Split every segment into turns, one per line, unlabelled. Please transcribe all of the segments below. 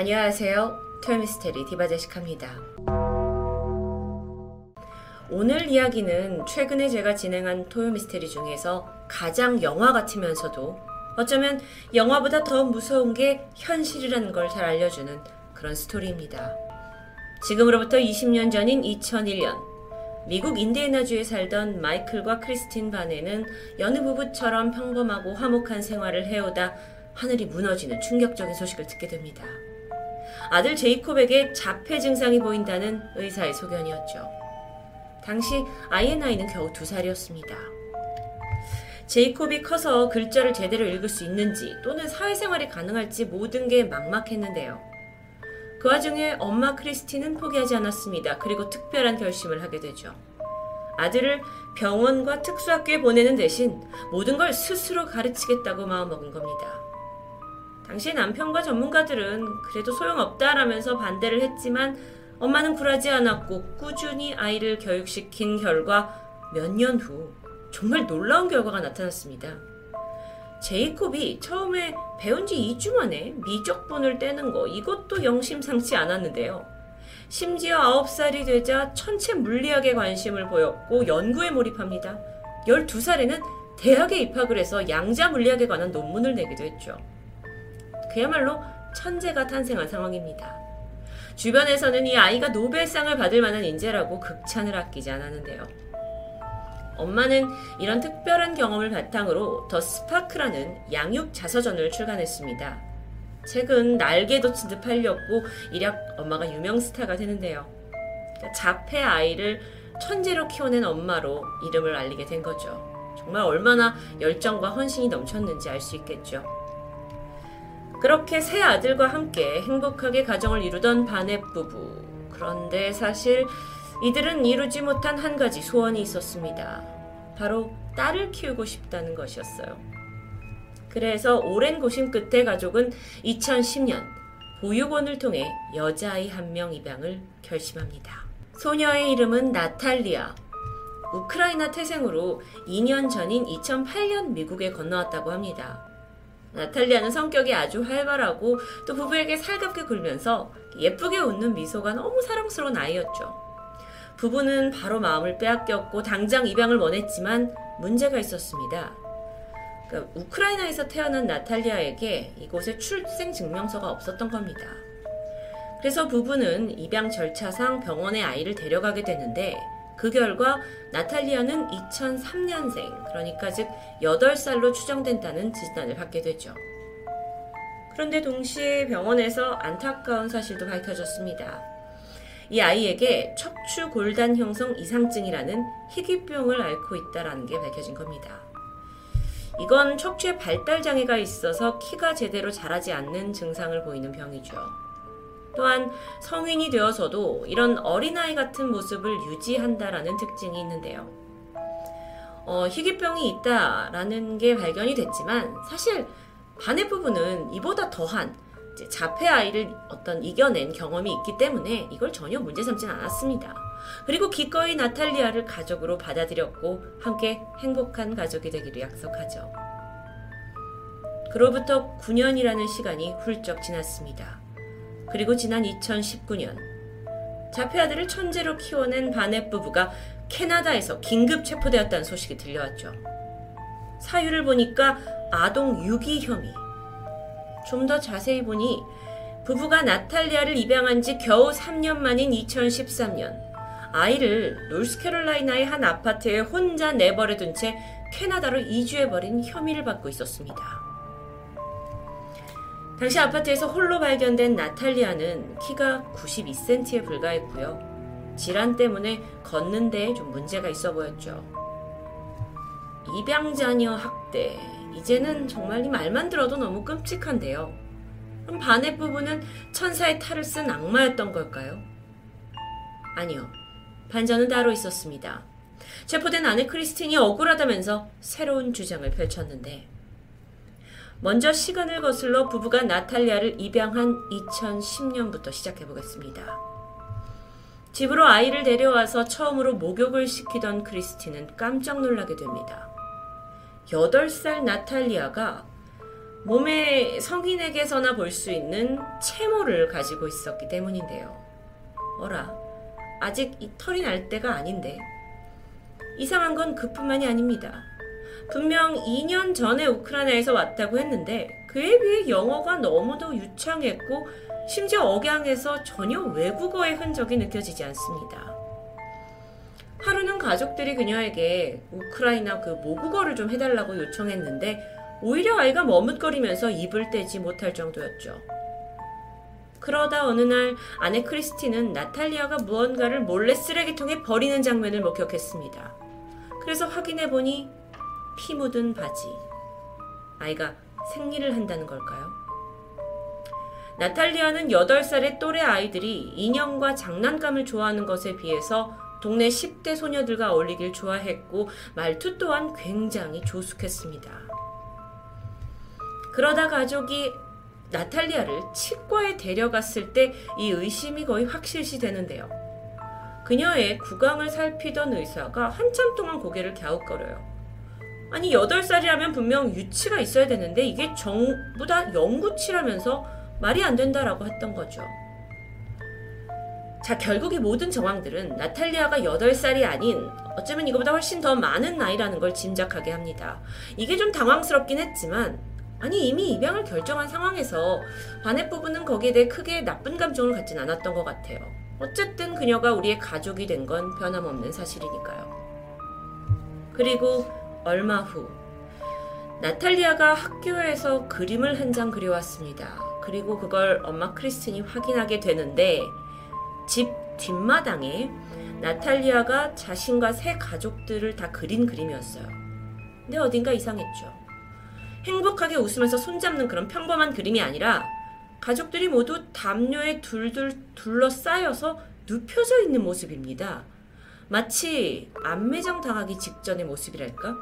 안녕하세요. 토요미스테리 디바제시카입니다. 오늘 이야기는 최근에 제가 진행한 토요미스테리 중에서 가장 영화 같으면서도 어쩌면 영화보다 더 무서운 게 현실이라는 걸 잘 알려주는 그런 스토리입니다. 지금으로부터 20년 전인 2001년 미국 인디애나주에 살던 마이클과 크리스틴 바넷은 여느 부부처럼 평범하고 화목한 생활을 해오다 하늘이 무너지는 충격적인 소식을 듣게 됩니다. 아들 제이콥에게 자폐 증상이 보인다는 의사의 소견이었죠. 당시 아이의 나이는 겨우 두 살이었습니다. 제이콥이 커서 글자를 제대로 읽을 수 있는지 또는 사회생활이 가능할지 모든 게 막막했는데요. 그 와중에 엄마 크리스티는 포기하지 않았습니다. 그리고 특별한 결심을 하게 되죠. 아들을 병원과 특수학교에 보내는 대신 모든 걸 스스로 가르치겠다고 마음먹은 겁니다. 당시 남편과 전문가들은 그래도 소용없다라면서 반대를 했지만 엄마는 굴하지 않았고 꾸준히 아이를 교육시킨 결과 몇 년 후 정말 놀라운 결과가 나타났습니다. 제이콥이 처음에 배운 지 2주 만에 미적분을 떼는 거 이것도 영심상치 않았는데요. 심지어 9살이 되자 천체 물리학에 관심을 보였고 연구에 몰입합니다. 12살에는 대학에 입학을 해서 양자 물리학에 관한 논문을 내기도 했죠. 그야말로 천재가 탄생한 상황입니다. 주변에서는 이 아이가 노벨상을 받을 만한 인재라고 극찬을 아끼지 않았는데요. 엄마는 이런 특별한 경험을 바탕으로 더 스파크라는 양육 자서전을 출간했습니다. 책은 날개도 친듯 팔렸고 이력 엄마가 유명 스타가 되는데요. 자폐 아이를 천재로 키워낸 엄마로 이름을 알리게 된 거죠. 정말 얼마나 열정과 헌신이 넘쳤는지 알 수 있겠죠. 그렇게 세 아들과 함께 행복하게 가정을 이루던 바넷 부부. 그런데 사실 이들은 이루지 못한 한 가지 소원이 있었습니다. 바로 딸을 키우고 싶다는 것이었어요. 그래서 오랜 고심 끝에 가족은 2010년 보육원을 통해 여자아이 한 명 입양을 결심합니다. 소녀의 이름은 나탈리아. 우크라이나 태생으로 2년 전인 2008년 미국에 건너왔다고 합니다. 나탈리아는 성격이 아주 활발하고 또 부부에게 살갑게 굴면서 예쁘게 웃는 미소가 너무 사랑스러운 아이였죠. 부부는 바로 마음을 빼앗겼고 당장 입양을 원했지만 문제가 있었습니다. 그러니까 우크라이나에서 태어난 나탈리아에게 이곳에 출생 증명서가 없었던 겁니다. 그래서 부부는 입양 절차상 병원에 아이를 데려가게 되는데 그 결과 나탈리아는 2003년생, 그러니까 즉 8살로 추정된다는 진단을 받게 되죠. 그런데 동시에 병원에서 안타까운 사실도 밝혀졌습니다. 이 아이에게 척추 골단 형성 이상증이라는 희귀병을 앓고 있다는 게 밝혀진 겁니다. 이건 척추에 발달 장애가 있어서 키가 제대로 자라지 않는 증상을 보이는 병이죠. 또한 성인이 되어서도 이런 어린아이 같은 모습을 유지한다라는 특징이 있는데요. 어, 희귀병이 있다라는 게 발견이 됐지만 사실 반의 부분은 이보다 더한 자폐 아이를 어떤 이겨낸 경험이 있기 때문에 이걸 전혀 문제 삼진 않았습니다. 그리고 기꺼이 나탈리아를 가족으로 받아들였고 함께 행복한 가족이 되기를 약속하죠. 그로부터 9년이라는 시간이 훌쩍 지났습니다. 그리고 지난 2019년 자폐 아들을 천재로 키워낸 바넷 부부가 캐나다에서 긴급 체포되었다는 소식이 들려왔죠. 사유를 보니까 아동 유기 혐의. 좀 더 자세히 보니 부부가 나탈리아를 입양한 지 겨우 3년 만인 2013년 아이를 노스캐롤라이나의 한 아파트에 혼자 내버려 둔 채 캐나다로 이주해버린 혐의를 받고 있었습니다. 당시 아파트에서 홀로 발견된 나탈리아는 키가 92cm에 불과했고요. 질환 때문에 걷는 데에 좀 문제가 있어 보였죠. 입양자녀 학대. 이제는 정말 이 말만 들어도 너무 끔찍한데요. 그럼 반의 부분은 천사의 탈을 쓴 악마였던 걸까요? 아니요. 반전은 따로 있었습니다. 체포된 아내 크리스틴이 억울하다면서 새로운 주장을 펼쳤는데 먼저 시간을 거슬러 부부가 나탈리아를 입양한 2010년부터 시작해 보겠습니다. 집으로 아이를 데려와서 처음으로 목욕을 시키던 크리스티는 깜짝 놀라게 됩니다. 8살 나탈리아가 몸에 성인에게서나 볼 수 있는 채모를 가지고 있었기 때문인데요. 어라, 아직 이 털이 날 때가 아닌데. 이상한 건 그뿐만이 아닙니다. 분명 2년 전에 우크라이나에서 왔다고 했는데 그에 비해 영어가 너무도 유창했고 심지어 억양에서 전혀 외국어의 흔적이 느껴지지 않습니다. 하루는 가족들이 그녀에게 우크라이나 그 모국어를 좀 해달라고 요청했는데 오히려 아이가 머뭇거리면서 입을 떼지 못할 정도였죠. 그러다 어느 날 아내 크리스티는 나탈리아가 무언가를 몰래 쓰레기통에 버리는 장면을 목격했습니다. 그래서 확인해 보니 피 묻은 바지. 아이가 생리를 한다는 걸까요? 나탈리아는 8살의 또래 아이들이 인형과 장난감을 좋아하는 것에 비해서 동네 10대 소녀들과 어울리길 좋아했고 말투 또한 굉장히 조숙했습니다. 그러다 가족이 나탈리아를 치과에 데려갔을 때 이 의심이 거의 확실시 되는데요. 그녀의 구강을 살피던 의사가 한참 동안 고개를 갸웃거려요. 아니 8살이라면 분명 유치가 있어야 되는데 이게 전부 다 영구치라면서 말이 안 된다라고 했던 거죠. 자, 결국 이 모든 정황들은 나탈리아가 8살이 아닌 어쩌면 이거보다 훨씬 더 많은 나이라는 걸 짐작하게 합니다. 이게 좀 당황스럽긴 했지만 아니 이미 입양을 결정한 상황에서 반의 부분은 거기에 대해 크게 나쁜 감정을 갖진 않았던 것 같아요. 어쨌든 그녀가 우리의 가족이 된 건 변함없는 사실이니까요. 그리고 얼마 후 나탈리아가 학교에서 그림을 한 장 그려왔습니다. 그리고 그걸 엄마 크리스틴이 확인하게 되는데 집 뒷마당에 나탈리아가 자신과 세 가족들을 다 그린 그림이었어요. 근데 어딘가 이상했죠. 행복하게 웃으면서 손잡는 그런 평범한 그림이 아니라 가족들이 모두 담요에 둘둘 둘러싸여서 눕혀져 있는 모습입니다. 마치 안매장 당하기 직전의 모습이랄까?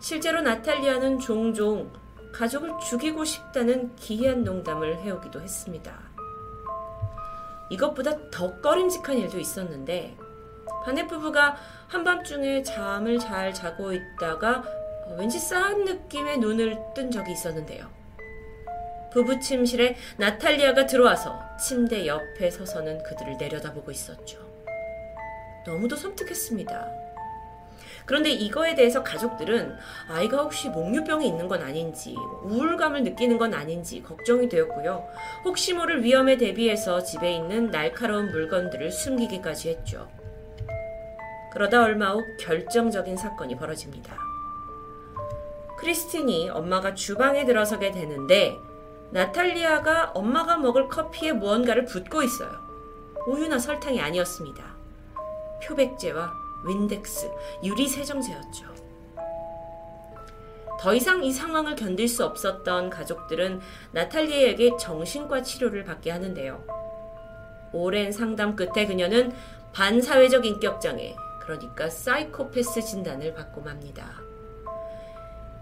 실제로 나탈리아는 종종 가족을 죽이고 싶다는 기이한 농담을 해오기도 했습니다. 이것보다 더 꺼림직한 일도 있었는데 바네 부부가 한밤중에 잠을 잘 자고 있다가 왠지 싸한 느낌의 눈을 뜬 적이 있었는데요. 부부 침실에 나탈리아가 들어와서 침대 옆에 서서는 그들을 내려다보고 있었죠. 너무도 섬뜩했습니다. 그런데 이거에 대해서 가족들은 아이가 혹시 목류병이 있는 건 아닌지, 우울감을 느끼는 건 아닌지 걱정이 되었고요. 혹시 모를 위험에 대비해서 집에 있는 날카로운 물건들을 숨기기까지 했죠. 그러다 얼마 후 결정적인 사건이 벌어집니다. 크리스틴이 엄마가 주방에 들어서게 되는데 나탈리아가 엄마가 먹을 커피에 무언가를 붓고 있어요. 우유나 설탕이 아니었습니다. 표백제와 윈덱스, 유리세정제였죠. 더 이상 이 상황을 견딜 수 없었던 가족들은 나탈리아에게 정신과 치료를 받게 하는데요. 오랜 상담 끝에 그녀는 반사회적 인격장애, 그러니까 사이코패스 진단을 받고 맙니다.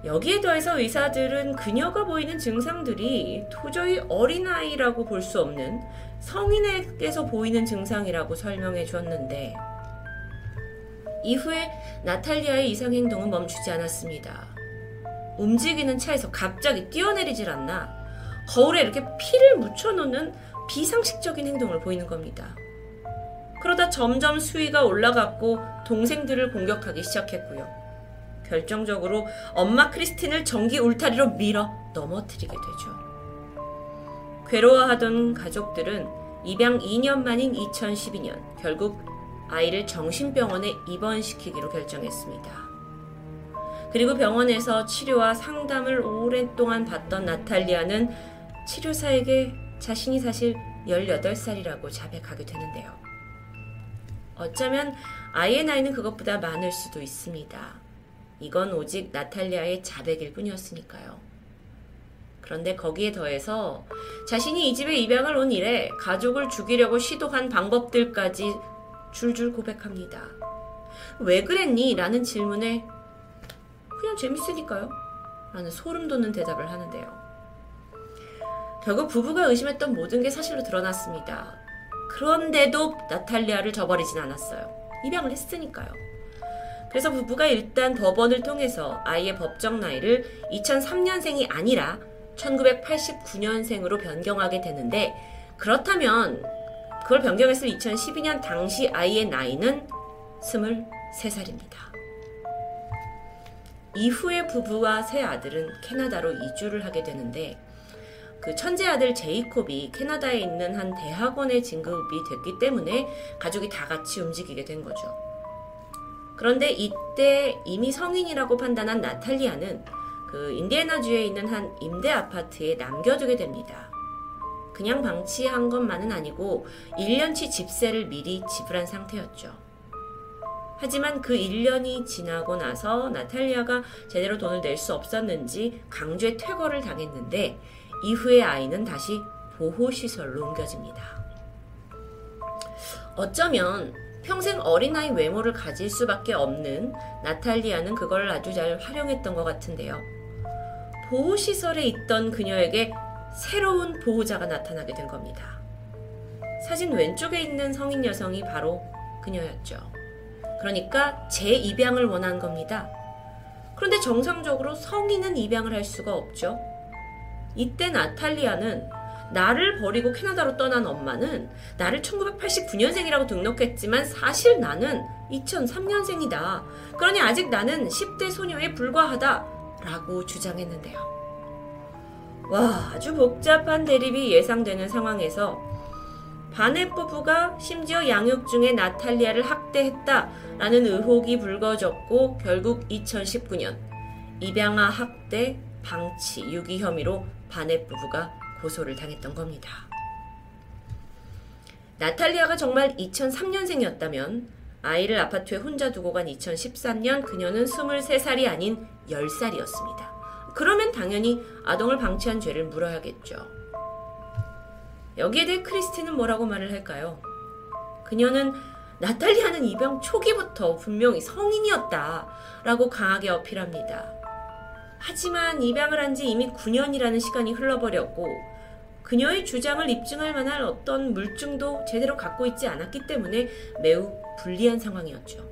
여기에 더해서 의사들은 그녀가 보이는 증상들이 도저히 어린아이라고 볼 수 없는 성인에게서 보이는 증상이라고 설명해 주었는데 이후에 나탈리아의 이상 행동은 멈추지 않았습니다. 움직이는 차에서 갑자기 뛰어내리질 않나 거울에 이렇게 피를 묻혀놓는 비상식적인 행동을 보이는 겁니다. 그러다 점점 수위가 올라갔고 동생들을 공격하기 시작했고요. 결정적으로 엄마 크리스틴을 전기 울타리로 밀어 넘어뜨리게 되죠. 괴로워하던 가족들은 입양 2년 만인 2012년 결국 아이를 정신병원에 입원시키기로 결정했습니다. 그리고 병원에서 치료와 상담을 오랫동안 받던 나탈리아는 치료사에게 자신이 사실 18살이라고 자백하게 되는데요. 어쩌면 아이의 나이는 그것보다 많을 수도 있습니다. 이건 오직 나탈리아의 자백일 뿐이었으니까요. 그런데 거기에 더해서 자신이 이 집에 입양을 온 이래 가족을 죽이려고 시도한 방법들까지 줄줄 고백합니다. 왜 그랬니? 라는 질문에 그냥 재밌으니까요. 라는 소름 돋는 대답을 하는데요. 결국 부부가 의심했던 모든 게 사실로 드러났습니다. 그런데도 나탈리아를 저버리진 않았어요. 입양을 했으니까요. 그래서 부부가 일단 법원을 통해서 아이의 법정 나이를 2003년생이 아니라 1989년생으로 변경하게 되는데 그렇다면 그걸 변경했을 2012년 당시 아이의 나이는 23살입니다. 이후에 부부와 새 아들은 캐나다로 이주를 하게 되는데 그 천재 아들 제이콥이 캐나다에 있는 한 대학원에 진급이 됐기 때문에 가족이 다 같이 움직이게 된 거죠. 그런데 이때 이미 성인이라고 판단한 나탈리아는 그 인디애나주에 있는 한 임대 아파트에 남겨두게 됩니다. 그냥 방치한 것만은 아니고 1년치 집세를 미리 지불한 상태였죠. 하지만 그 1년이 지나고 나서 나탈리아가 제대로 돈을 낼 수 없었는지 강제 퇴거를 당했는데 이후에 아이는 다시 보호시설로 옮겨집니다. 어쩌면 평생 어린아이 외모를 가질 수밖에 없는 나탈리아는 그걸 아주 잘 활용했던 것 같은데요. 보호시설에 있던 그녀에게 새로운 보호자가 나타나게 된 겁니다. 사진 왼쪽에 있는 성인 여성이 바로 그녀였죠. 그러니까 재입양을 원한 겁니다. 그런데 정상적으로 성인은 입양을 할 수가 없죠. 이때 나탈리아는 나를 버리고 캐나다로 떠난 엄마는 나를 1989년생이라고 등록했지만 사실 나는 2003년생이다. 그러니 아직 나는 10대 소녀에 불과하다. 라고 주장했는데요. 와, 아주 복잡한 대립이 예상되는 상황에서 바넷 부부가 심지어 양육 중에 나탈리아를 학대했다라는 의혹이 불거졌고 결국 2019년 입양아 학대, 방치, 유기 혐의로 바넷 부부가 고소를 당했던 겁니다. 나탈리아가 정말 2003년생이었다면 아이를 아파트에 혼자 두고 간 2013년 그녀는 23살이 아닌 10살이었습니다. 그러면 당연히 아동을 방치한 죄를 물어야겠죠. 여기에 대해 크리스티는 뭐라고 말을 할까요? 그녀는 나탈리아는 입양 초기부터 분명히 성인이었다 라고 강하게 어필합니다. 하지만 입양을 한 지 이미 9년이라는 시간이 흘러버렸고 그녀의 주장을 입증할 만한 어떤 물증도 제대로 갖고 있지 않았기 때문에 매우 불리한 상황이었죠.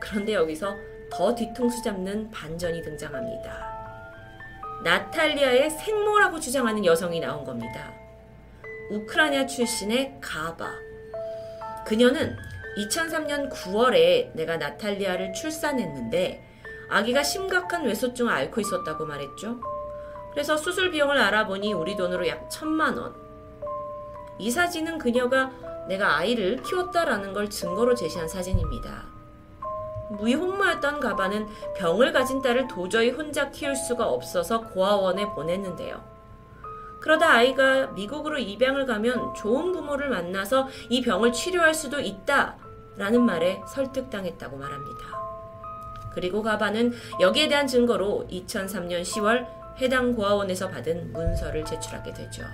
그런데 여기서 더 뒤통수 잡는 반전이 등장합니다. 나탈리아의 생모라고 주장하는 여성이 나온 겁니다. 우크라이나 출신의 가바. 그녀는 2003년 9월에 내가 나탈리아를 출산했는데 아기가 심각한 외소증을 앓고 있었다고 말했죠. 그래서 수술 비용을 알아보니 우리 돈으로 약 천만 원. 이 사진은 그녀가 내가 아이를 키웠다라는 걸 증거로 제시한 사진입니다. 무이혼모였던 가바는 병을 가진 딸을 도저히 혼자 키울 수가 없어서 고아원에 보냈는데요. 그러다 아이가 미국으로 입양을 가면 좋은 부모를 만나서 이 병을 치료할 수도 있다 라는 말에 설득당했다고 말합니다. 그리고 가바는 여기에 대한 증거로 2003년 10월 해당 고아원에서 받은 문서를 제출하게 되죠.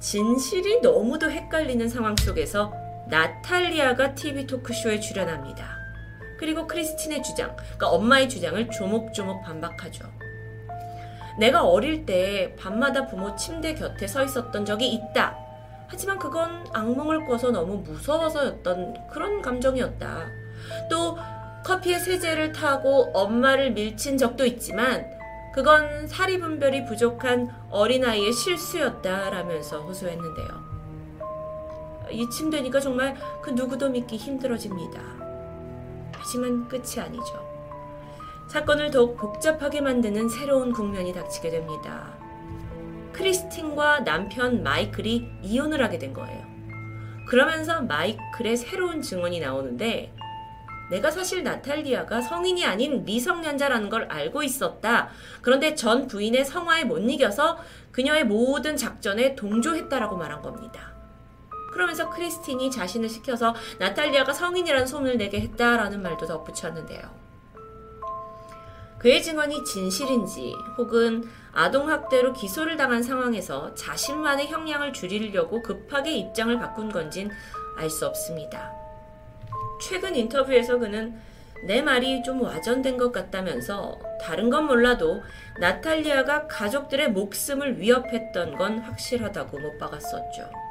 진실이 너무도 헷갈리는 상황 속에서 나탈리아가 TV 토크쇼에 출연합니다. 그리고 크리스틴의 주장, 그러니까 엄마의 주장을 조목조목 반박하죠. 내가 어릴 때 밤마다 부모 침대 곁에 서 있었던 적이 있다. 하지만 그건 악몽을 꿔서 너무 무서워서였던 그런 감정이었다. 또 커피에 세제를 타고 엄마를 밀친 적도 있지만 그건 사리 분별이 부족한 어린아이의 실수였다라면서 호소했는데요. 이쯤 되니까 정말 그 누구도 믿기 힘들어집니다. 하지만 끝이 아니죠. 사건을 더욱 복잡하게 만드는 새로운 국면이 닥치게 됩니다. 크리스틴과 남편 마이클이 이혼을 하게 된 거예요. 그러면서 마이클의 새로운 증언이 나오는데 내가 사실 나탈리아가 성인이 아닌 미성년자라는 걸 알고 있었다. 그런데 전 부인의 성화에 못 이겨서 그녀의 모든 작전에 동조했다라고 말한 겁니다. 그러면서 크리스틴이 자신을 시켜서 나탈리아가 성인이라는 소문을 내게 했다라는 말도 덧붙였는데요. 그의 증언이 진실인지 혹은 아동학대로 기소를 당한 상황에서 자신만의 형량을 줄이려고 급하게 입장을 바꾼 건진 알 수 없습니다. 최근 인터뷰에서 그는 내 말이 좀 와전된 것 같다면서 다른 건 몰라도 나탈리아가 가족들의 목숨을 위협했던 건 확실하다고 못 박았었죠.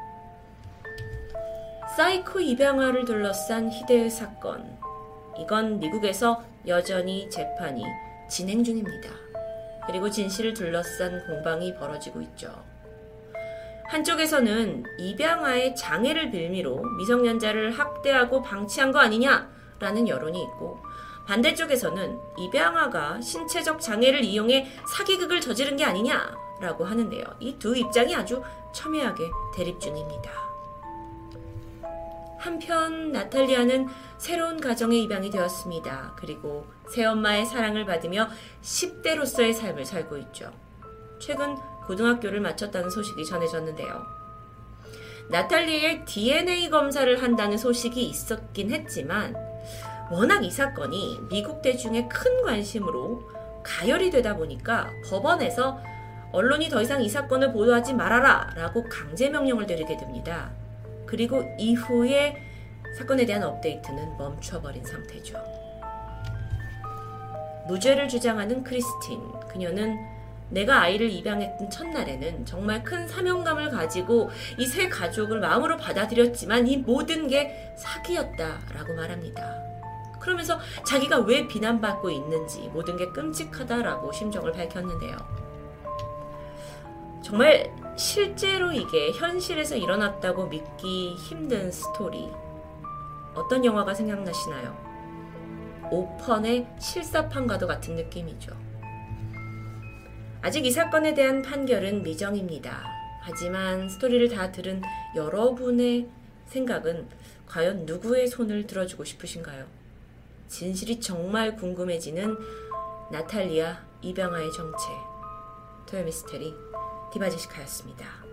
사이코 입양아를 둘러싼 희대의 사건. 이건 미국에서 여전히 재판이 진행 중입니다. 그리고 진실을 둘러싼 공방이 벌어지고 있죠. 한쪽에서는 입양아의 장애를 빌미로 미성년자를 학대하고 방치한 거 아니냐라는 여론이 있고 반대쪽에서는 입양아가 신체적 장애를 이용해 사기극을 저지른 게 아니냐라고 하는데요. 이 두 입장이 아주 첨예하게 대립 중입니다. 한편 나탈리아는 새로운 가정에 입양이 되었습니다. 그리고 새엄마의 사랑을 받으며 10대로서의 삶을 살고 있죠. 최근 고등학교를 마쳤다는 소식이 전해졌는데요. 나탈리의 DNA 검사를 한다는 소식이 있었긴 했지만 워낙 이 사건이 미국 대중의 큰 관심으로 가열이 되다 보니까 법원에서 언론이 더 이상 이 사건을 보도하지 말아라 라고 강제 명령을 내리게 됩니다. 그리고 이후에 사건에 대한 업데이트는 멈춰버린 상태죠. 무죄를 주장하는 크리스틴. 그녀는 내가 아이를 입양했던 첫날에는 정말 큰 사명감을 가지고 이 새 가족을 마음으로 받아들였지만 이 모든 게 사기였다라고 말합니다. 그러면서 자기가 왜 비난받고 있는지 모든 게 끔찍하다라고 심정을 밝혔는데요. 정말 실제로 이게 현실에서 일어났다고 믿기 힘든 스토리. 어떤 영화가 생각나시나요? 오펀의 실사판과도 같은 느낌이죠. 아직 이 사건에 대한 판결은 미정입니다. 하지만 스토리를 다 들은 여러분의 생각은 과연 누구의 손을 들어주고 싶으신가요? 진실이 정말 궁금해지는 나탈리아 이병아의 정체 토요미스테리 디바제시카였습니다.